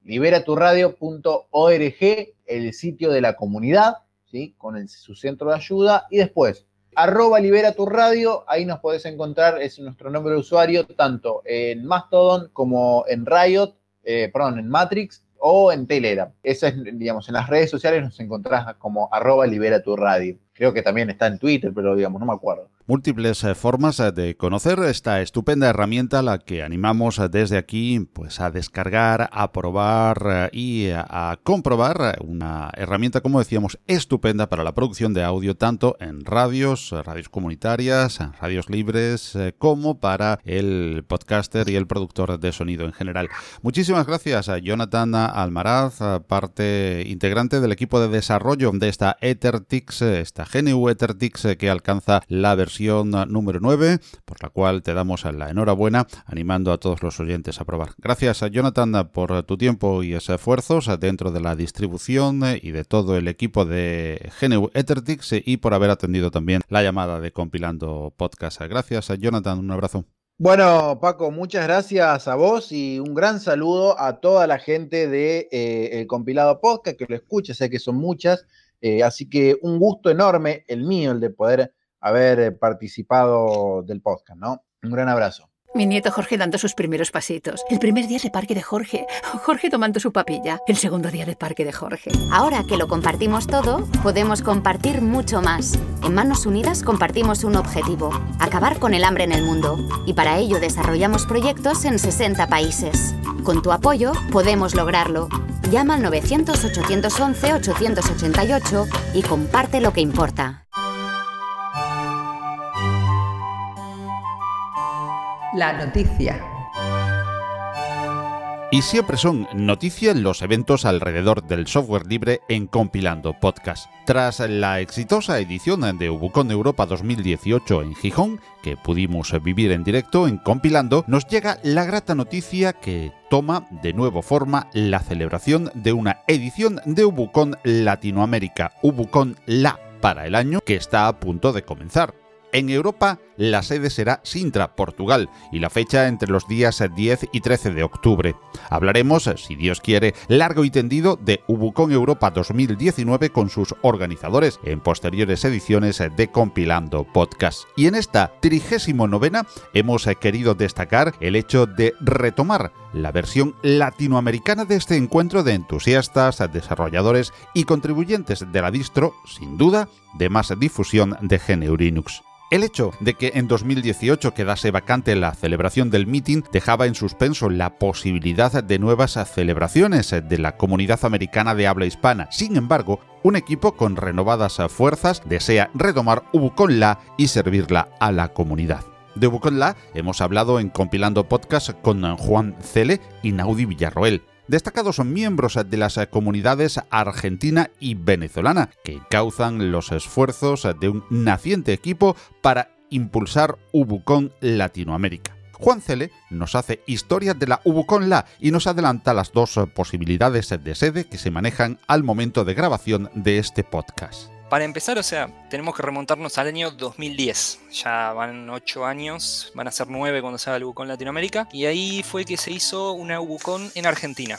liberaturradio.org, el sitio de la comunidad, ¿sí? con su centro de ayuda. Y después, arroba libera tu radio, ahí nos podés encontrar, es nuestro nombre de usuario, tanto en Mastodon como en Riot, eh, perdón, en Matrix o en Telegram. Eso es, digamos, en las redes sociales nos encontrás como arroba libera tu radio. Creo que también está en Twitter, pero digamos, no me acuerdo múltiples eh, formas eh, de conocer esta estupenda herramienta la que animamos eh, desde aquí pues a descargar, a probar y a comprobar una herramienta como decíamos estupenda para la producción de audio tanto en radios, radios comunitarias, radios libres como para el podcaster y el productor de sonido en general. Muchísimas gracias a Jonathan Almaraz, parte integrante del equipo de desarrollo de esta EtherTix, esta GNU EtherTix que alcanza la versión número 9, por la cual te damos la enhorabuena, animando a todos los oyentes a probar. Gracias a Jonathan por tu tiempo y esfuerzos dentro de la distribución y de todo el equipo de GNU Ethertix y por haber atendido también la llamada de compilando podcast. Gracias a Jonathan, un abrazo. Bueno, Paco, muchas gracias a vos y un gran saludo a toda la gente de eh, el compilado podcast que lo escucha, sé que son muchas, eh, así que un gusto enorme el mío, el de poder haber eh, participado del podcast, ¿no? Un gran abrazo. Mi nieto Jorge dando sus primeros pasitos. El primer día de parque de Jorge. Jorge tomando su papilla. El segundo día de parque de Jorge. Ahora que lo compartimos todo, podemos compartir mucho más. En Manos Unidas compartimos un objetivo. Acabar con el hambre en el mundo. Y para ello desarrollamos proyectos en 60 países. Con tu apoyo podemos lograrlo. Llama al 900-811-888 y comparte lo que importa. La noticia. Y siempre son noticias los eventos alrededor del software libre en Compilando Podcast. Tras la exitosa edición de Ubucon Europa 2018 en Gijón, que pudimos vivir en directo en Compilando, nos llega la grata noticia que toma de nuevo forma la celebración de una edición de Ubucon Latinoamérica, Ubucon La para el año que está a punto de comenzar. En Europa, la sede será Sintra, Portugal, y la fecha entre los días 10 y 13 de octubre. Hablaremos, si Dios quiere, largo y tendido de Ubucon Europa 2019 con sus organizadores en posteriores ediciones de Compilando Podcast. Y en esta 39 hemos querido destacar el hecho de retomar la versión latinoamericana de este encuentro de entusiastas, desarrolladores y contribuyentes de la distro, sin duda, de más difusión de GNU. El hecho de que en 2018 quedase vacante la celebración del meeting dejaba en suspenso la posibilidad de nuevas celebraciones de la comunidad americana de habla hispana. Sin embargo, un equipo con renovadas fuerzas desea retomar Ubucon La y servirla a la comunidad. De Ubucon La hemos hablado en Compilando Podcast con Juan Cele y Naudi Villarroel destacados miembros de las comunidades argentina y venezolana, que encauzan los esfuerzos de un naciente equipo para impulsar Ubucon Latinoamérica. Juan Cele nos hace historia de la Ubucon La y nos adelanta las dos posibilidades de sede que se manejan al momento de grabación de este podcast. Para empezar, o sea, tenemos que remontarnos al año 2010. Ya van 8 años, van a ser 9 cuando se haga el Ubucon Latinoamérica. Y ahí fue que se hizo una Ubucon en Argentina.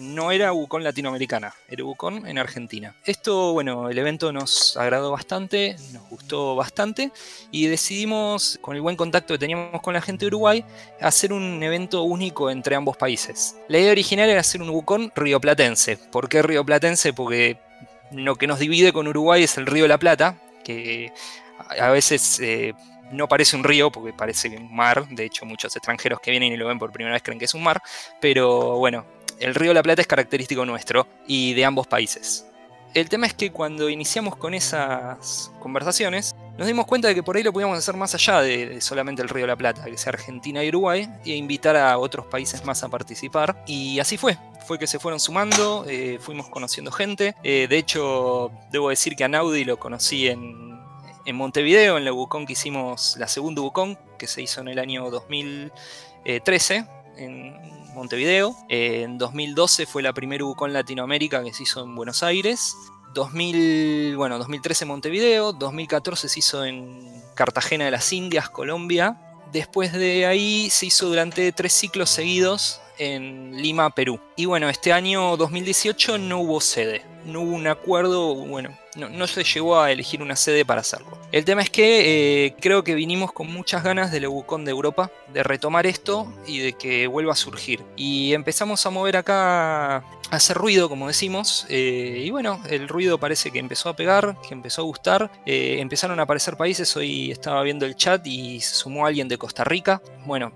No era Ubucon latinoamericana, era Ubucon en Argentina. Esto, bueno, el evento nos agradó bastante, nos gustó bastante y decidimos, con el buen contacto que teníamos con la gente de Uruguay, hacer un evento único entre ambos países. La idea original era hacer un Ubucon rioplatense. ¿Por qué rioplatense? Porque lo que nos divide con Uruguay es el río de la Plata, que a veces eh, no parece un río porque parece un mar, de hecho muchos extranjeros que vienen y lo ven por primera vez creen que es un mar, pero bueno, el río de la Plata es característico nuestro y de ambos países. El tema es que cuando iniciamos con esas conversaciones, nos dimos cuenta de que por ahí lo podíamos hacer más allá de, solamente el Río de la Plata, que sea Argentina y Uruguay, e invitar a otros países más a participar. Y así fue, fue que se fueron sumando, eh, fuimos conociendo gente. Eh, de hecho, debo decir que a Naudi lo conocí en, en Montevideo, en la Ubucon que hicimos, la segunda Ubucon, que se hizo en el año 2013, en Montevideo. en 2012 fue la primera Ubucon Latinoamérica que se hizo en Buenos Aires. 2000, bueno, 2013 Montevideo, 2014 se hizo en Cartagena de las Indias, Colombia. Después de ahí se hizo durante tres ciclos seguidos en Lima, Perú. Y bueno, este año 2018 no hubo sede, no hubo un acuerdo, bueno, no, se llegó a elegir una sede para hacerlo. El tema es que eh, creo que vinimos con muchas ganas del Ebucón de Europa, de retomar esto y de que vuelva a surgir. Y empezamos a mover acá, a hacer ruido, como decimos, eh, y bueno, el ruido parece que empezó a pegar, que empezó a gustar. Eh, empezaron a aparecer países, hoy estaba viendo el chat y se sumó alguien de Costa Rica. Bueno,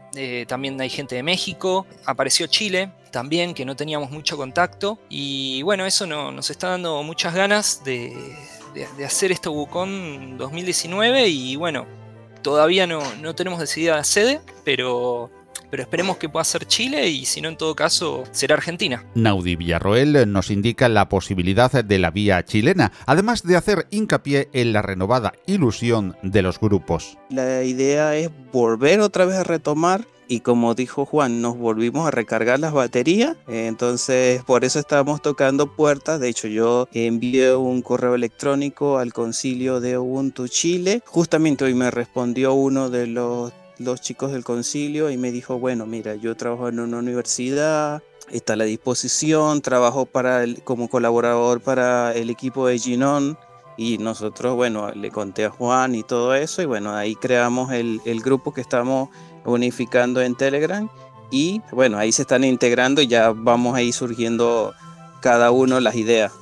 también hay gente de México, apareció Chile, también, que no teníamos mucho contacto. Y bueno, eso nos está dando muchas ganas de, hacer este Bucón 2019. Y bueno, todavía no, no tenemos decidida la sede, pero pero esperemos que pueda ser Chile y si no, en todo caso, será Argentina. Naudi Villarroel nos indica la posibilidad de la vía chilena, además de hacer hincapié en la renovada ilusión de los grupos. La idea es volver otra vez a retomar y como dijo Juan, nos volvimos a recargar las baterías, entonces por eso estábamos tocando puertas, de hecho yo envié un correo electrónico al concilio de Ubuntu Chile, justamente hoy me respondió uno de los, los chicos del concilio y me dijo, bueno, mira, yo trabajo en una universidad, está a la disposición, trabajo para el, como colaborador para el equipo de Ginon, y nosotros, bueno, le conté a Juan y todo eso, y bueno, ahí creamos el, el grupo que estamos unificando en Telegram y bueno, ahí se están integrando y ya vamos a ir surgiendo cada uno las ideas.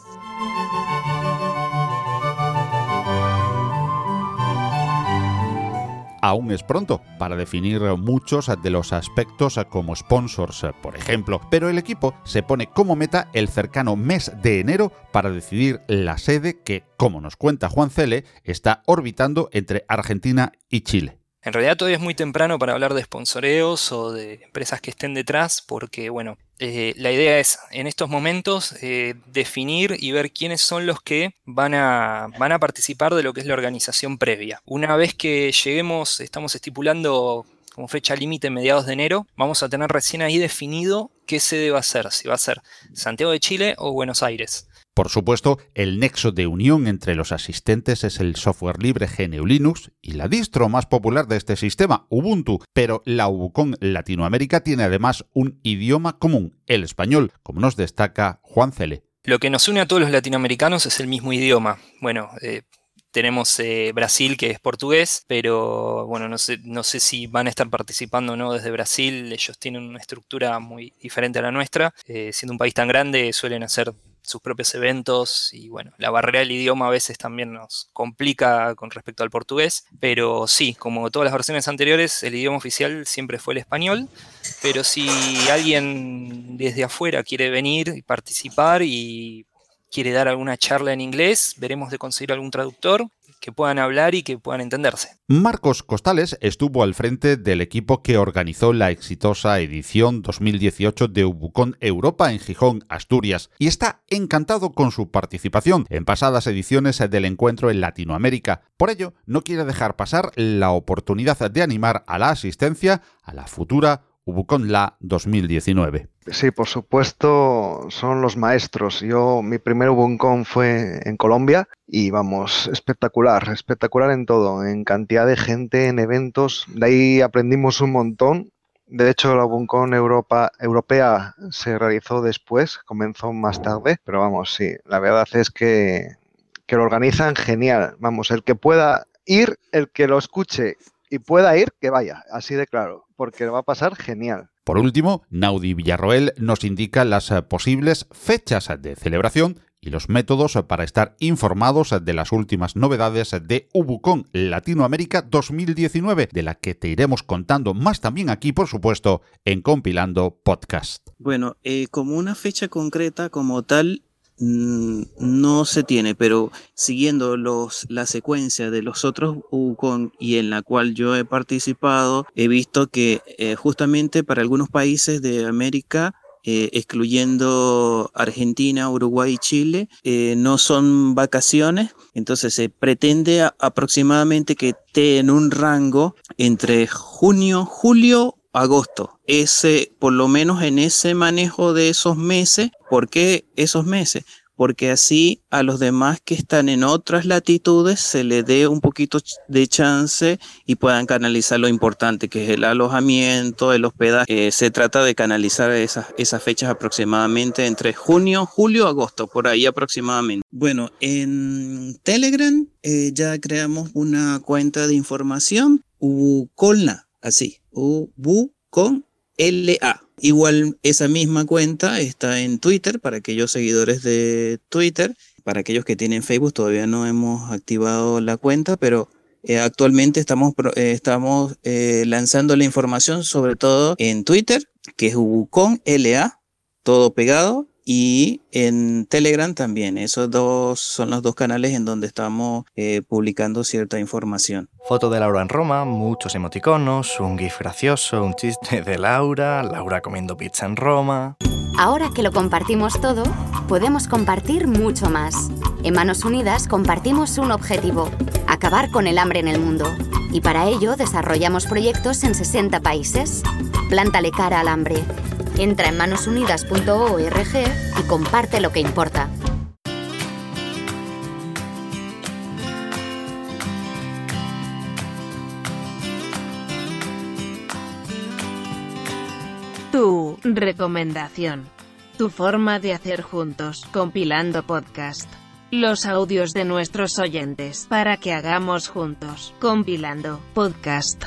Aún es pronto para definir muchos de los aspectos como sponsors, por ejemplo, pero el equipo se pone como meta el cercano mes de enero para decidir la sede que, como nos cuenta Juan Cele, está orbitando entre Argentina y Chile. En realidad todavía es muy temprano para hablar de sponsoreos o de empresas que estén detrás, porque bueno, eh, la idea es en estos momentos eh, definir y ver quiénes son los que van a, van a participar de lo que es la organización previa. Una vez que lleguemos, estamos estipulando como fecha límite mediados de enero, vamos a tener recién ahí definido qué sede va a si va a ser Santiago de Chile o Buenos Aires. Por supuesto, el nexo de unión entre los asistentes es el software libre GNU Linux y la distro más popular de este sistema, Ubuntu, pero la Ubucon Latinoamérica tiene además un idioma común, el español, como nos destaca Juan Cele. Lo que nos une a todos los latinoamericanos es el mismo idioma. Bueno, eh, tenemos eh, Brasil que es portugués, pero bueno, no sé, si van a estar participando o no desde Brasil. Ellos tienen una estructura muy diferente a la nuestra. Eh, siendo un país tan grande, suelen hacer sus propios eventos y bueno, la barrera del idioma a veces también nos complica con respecto al portugués, pero sí, como todas las versiones anteriores, el idioma oficial siempre fue el español, pero si alguien desde afuera quiere venir y participar y quiere dar alguna charla en inglés, veremos de conseguir algún traductor que puedan hablar y que puedan entenderse. Marcos Costales estuvo al frente del equipo que organizó la exitosa edición 2018 de Ubucon Europa en Gijón, Asturias, y está encantado con su participación en pasadas ediciones del encuentro en Latinoamérica. Por ello, no quiere dejar pasar la oportunidad de animar a la asistencia a la futura Ubucon La 2019. Sí, por supuesto, son los maestros. Yo, mi primer Ubucon fue en Colombia y vamos, espectacular, espectacular en todo, en cantidad de gente, en eventos. De ahí aprendimos un montón. De hecho, la Ubucon Europa, europea se realizó después, comenzó más tarde, pero vamos, sí, la verdad es que, que lo organizan genial. Vamos, el que pueda ir, el que lo escuche y pueda ir, que vaya, así de claro, porque va a pasar genial. Por último, Naudi Villarroel nos indica las eh, posibles fechas de celebración y los métodos para estar informados de las últimas novedades de Ubucon Latinoamérica 2019, de la que te iremos contando más también aquí, por supuesto, en Compilando Podcast. Bueno, eh, como una fecha concreta como tal, no se tiene, pero siguiendo los, la secuencia de los otros UCON y en la cual yo he participado, he visto que eh, justamente para algunos países de América, eh, excluyendo Argentina, Uruguay y Chile, eh, no son vacaciones, entonces se pretende aproximadamente que esté en un rango entre junio, julio agosto. Ese, por lo menos en ese manejo de esos meses, ¿por qué esos meses? Porque así a los demás que están en otras latitudes se le dé un poquito de chance y puedan canalizar lo importante, que es el alojamiento, el hospedaje. Eh, se trata de canalizar esas, esas fechas aproximadamente entre junio, julio, agosto, por ahí aproximadamente. Bueno, en Telegram eh, ya creamos una cuenta de información, Ucolna, así, Ubu con LA. Igual esa misma cuenta está en Twitter para aquellos seguidores de Twitter. Para aquellos que tienen Facebook todavía no hemos activado la cuenta, pero eh, actualmente estamos, eh, estamos eh, lanzando la información sobre todo en Twitter, que es con LA, todo pegado, y en Telegram también. Esos dos son los dos canales en donde estamos eh, publicando cierta información. Foto de Laura en Roma, muchos emoticonos, un gif gracioso, un chiste de Laura, Laura comiendo pizza en Roma. Ahora que lo compartimos todo, podemos compartir mucho más. En Manos Unidas compartimos un objetivo, acabar con el hambre en el mundo. Y para ello desarrollamos proyectos en 60 países. Plántale cara al hambre Entra en manosunidas.org y comparte lo que importa. Tu recomendación. Tu forma de hacer juntos, compilando podcast. Los audios de nuestros oyentes para que hagamos juntos, compilando podcast.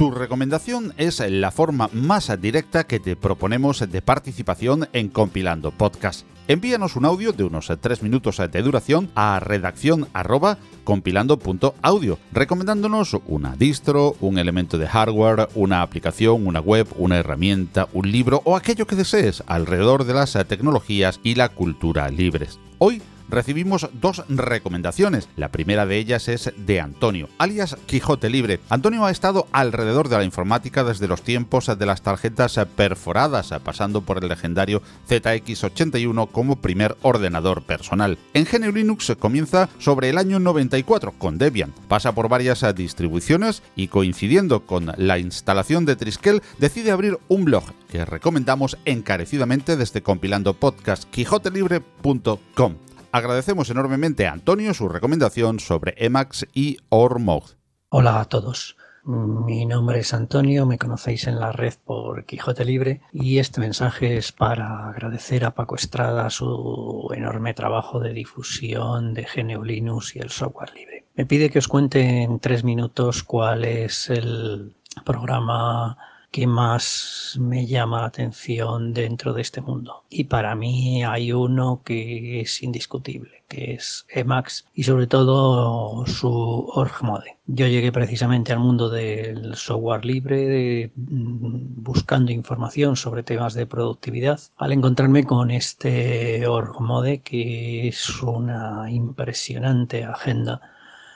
Tu recomendación es la forma más directa que te proponemos de participación en Compilando Podcast. Envíanos un audio de unos 3 minutos de duración a redacción arroba compilando.audio, recomendándonos una distro, un elemento de hardware, una aplicación, una web, una herramienta, un libro o aquello que desees alrededor de las tecnologías y la cultura libres. Hoy recibimos dos recomendaciones. La primera de ellas es de Antonio, alias Quijote Libre. Antonio ha estado alrededor de la informática desde los tiempos de las tarjetas perforadas, pasando por el legendario ZX81 como primer ordenador personal. En GNU Linux comienza sobre el año 94 con Debian. Pasa por varias distribuciones y coincidiendo con la instalación de Triskel decide abrir un blog que recomendamos encarecidamente desde compilando podcast quijotelibre.com. Agradecemos enormemente a Antonio su recomendación sobre Emacs y Ormouth. Hola a todos. Mi nombre es Antonio, me conocéis en la red por Quijote Libre y este mensaje es para agradecer a Paco Estrada su enorme trabajo de difusión de GNU Linux y el software libre. Me pide que os cuente en tres minutos cuál es el, programa que más me llama la atención dentro de este mundo. Y para mí hay uno que es indiscutible, que es Emacs y sobre todo su org mode. Yo llegué precisamente al mundo del software libre mm, buscando información sobre temas de productividad al encontrarme con este org mode que es una impresionante agenda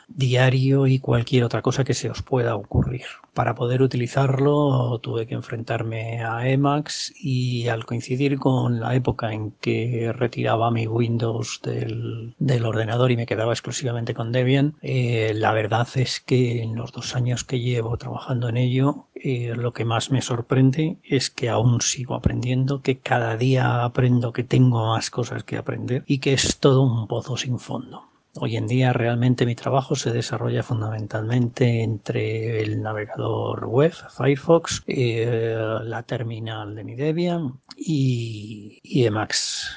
diario y cualquier otra cosa que se os pueda ocurrir. Para poder utilizarlo tuve que enfrentarme a Emacs y al coincidir con la época en que retiraba mi Windows del, ordenador y me quedaba exclusivamente con Debian, eh, la verdad es que en los dos años que llevo trabajando en ello, eh, lo que más me sorprende es que aún sigo aprendiendo, que cada día aprendo que tengo más cosas que aprender y que es todo un pozo sin fondo. Hoy en día realmente mi trabajo se desarrolla fundamentalmente entre el navegador web, Firefox, eh, la terminal de mi Debian y, Emacs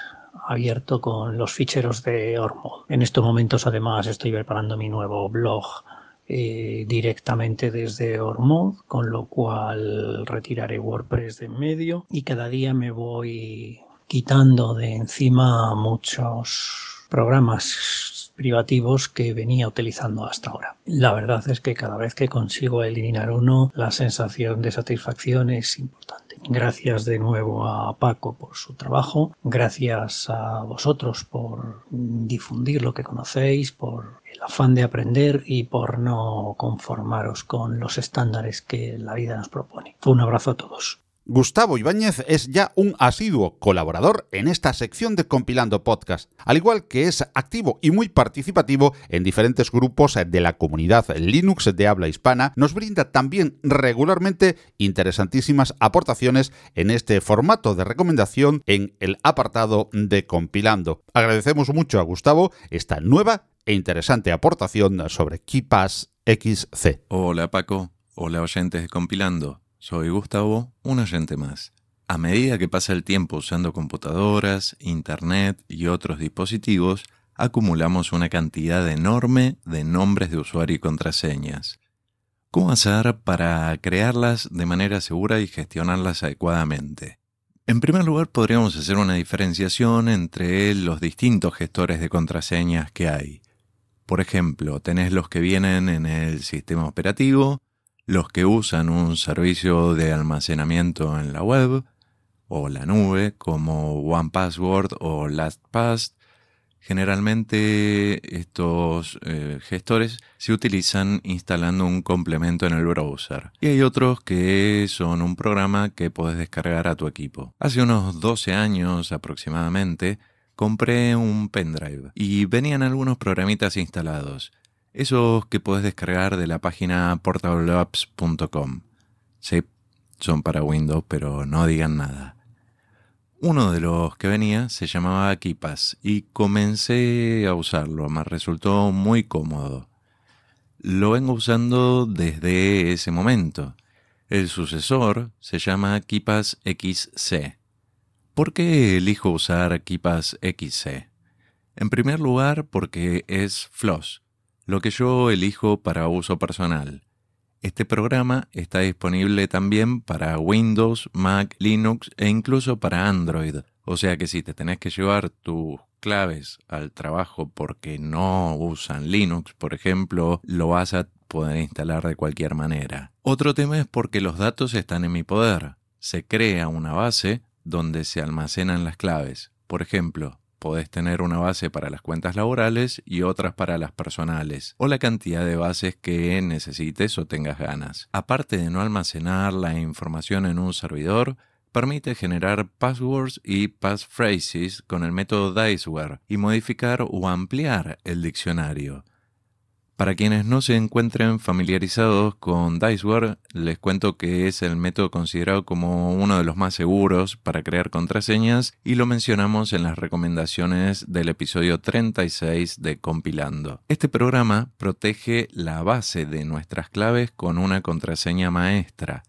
abierto con los ficheros de Ormod. En estos momentos además estoy preparando mi nuevo blog eh, directamente desde Ormod, con lo cual retiraré WordPress de en medio y cada día me voy quitando de encima muchos programas privativos que venía utilizando hasta ahora. La verdad es que cada vez que consigo eliminar uno, la sensación de satisfacción es importante. Gracias de nuevo a Paco por su trabajo, gracias a vosotros por difundir lo que conocéis, por el afán de aprender y por no conformaros con los estándares que la vida nos propone. Un abrazo a todos. Gustavo Ibáñez es ya un asiduo colaborador en esta sección de Compilando Podcast, al igual que es activo y muy participativo en diferentes grupos de la comunidad Linux de habla hispana, nos brinda también regularmente interesantísimas aportaciones en este formato de recomendación en el apartado de Compilando. Agradecemos mucho a Gustavo esta nueva e interesante aportación sobre KeePass XC. Hola Paco, hola oyentes de Compilando. Soy Gustavo, un oyente más. A medida que pasa el tiempo usando computadoras, internet y otros dispositivos, acumulamos una cantidad enorme de nombres de usuario y contraseñas. ¿Cómo hacer para crearlas de manera segura y gestionarlas adecuadamente? En primer lugar, podríamos hacer una diferenciación entre los distintos gestores de contraseñas que hay. Por ejemplo, tenés los que vienen en el sistema operativo, los que usan un servicio de almacenamiento en la web o la nube como OnePassword o LastPass. Generalmente estos eh, gestores se utilizan instalando un complemento en el browser. Y hay otros que son un programa que puedes descargar a tu equipo. Hace unos 12 años aproximadamente compré un pendrive y venían algunos programitas instalados. Esos que puedes descargar de la página portableapps.com. Sí, son para Windows, pero no digan nada. Uno de los que venía se llamaba KeePass y comencé a usarlo, me resultó muy cómodo. Lo vengo usando desde ese momento. El sucesor se llama KeePass XC. ¿Por qué elijo usar KeePass XC? En primer lugar, porque es Floss lo que yo elijo para uso personal. Este programa está disponible también para Windows, Mac, Linux e incluso para Android. O sea que si te tenés que llevar tus claves al trabajo porque no usan Linux, por ejemplo, lo vas a poder instalar de cualquier manera. Otro tema es porque los datos están en mi poder. Se crea una base donde se almacenan las claves. Por ejemplo, Podés tener una base para las cuentas laborales y otras para las personales, o la cantidad de bases que necesites o tengas ganas. Aparte de no almacenar la información en un servidor, permite generar passwords y passphrases con el método Diceware y modificar o ampliar el diccionario. Para quienes no se encuentren familiarizados con Diceware, les cuento que es el método considerado como uno de los más seguros para crear contraseñas y lo mencionamos en las recomendaciones del episodio 36 de Compilando. Este programa protege la base de nuestras claves con una contraseña maestra,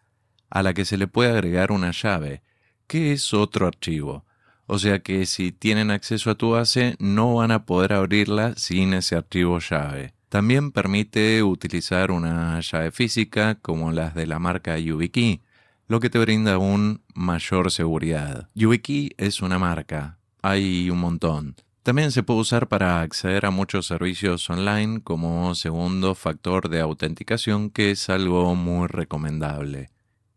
a la que se le puede agregar una llave, que es otro archivo. O sea que si tienen acceso a tu base no van a poder abrirla sin ese archivo llave. También permite utilizar una llave física como las de la marca YubiKey, lo que te brinda aún mayor seguridad. YubiKey es una marca, hay un montón. También se puede usar para acceder a muchos servicios online como segundo factor de autenticación, que es algo muy recomendable.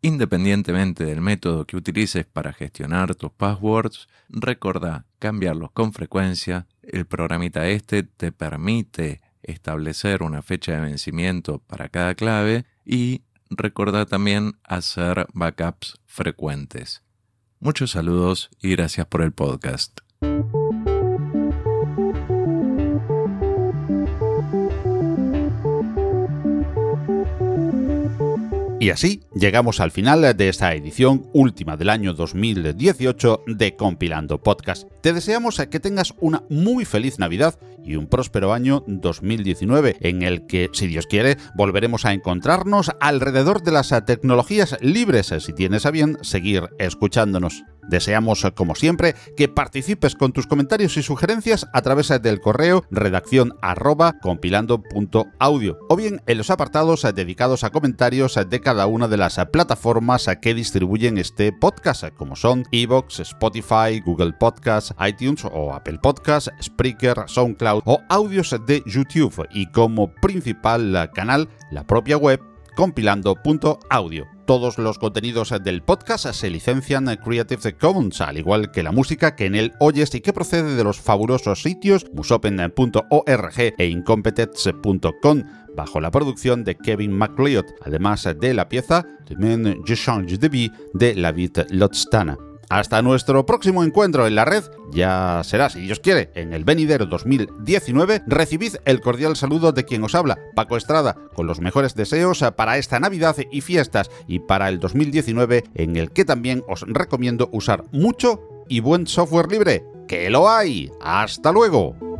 Independientemente del método que utilices para gestionar tus passwords, recuerda cambiarlos con frecuencia. El programita este te permite establecer una fecha de vencimiento para cada clave y recuerda también hacer backups frecuentes. Muchos saludos y gracias por el podcast. Y así llegamos al final de esta edición última del año 2018 de Compilando Podcast. Te deseamos que tengas una muy feliz Navidad y un próspero año 2019 en el que, si Dios quiere, volveremos a encontrarnos alrededor de las tecnologías libres si tienes a bien seguir escuchándonos. Deseamos, como siempre, que participes con tus comentarios y sugerencias a través del correo redacción arroba compilando.audio o bien en los apartados dedicados a comentarios de cada una de las plataformas que distribuyen este podcast, como son Evox, Spotify, Google Podcasts, iTunes o Apple Podcasts, Spreaker, SoundCloud o audios de YouTube y como principal canal la propia web compilando.audio. Todos los contenidos del podcast se licencian Creative Commons, al igual que la música que en él oyes y que procede de los fabulosos sitios musopen.org e incompetence.com, bajo la producción de Kevin MacLeod, además de la pieza Men Je Change de Vie de Lavit Lotstana. Hasta nuestro próximo encuentro en la red, ya será, si Dios quiere, en el venidero 2019, recibid el cordial saludo de quien os habla, Paco Estrada, con los mejores deseos para esta Navidad y fiestas y para el 2019, en el que también os recomiendo usar mucho y buen software libre. ¡Que lo hay! ¡Hasta luego!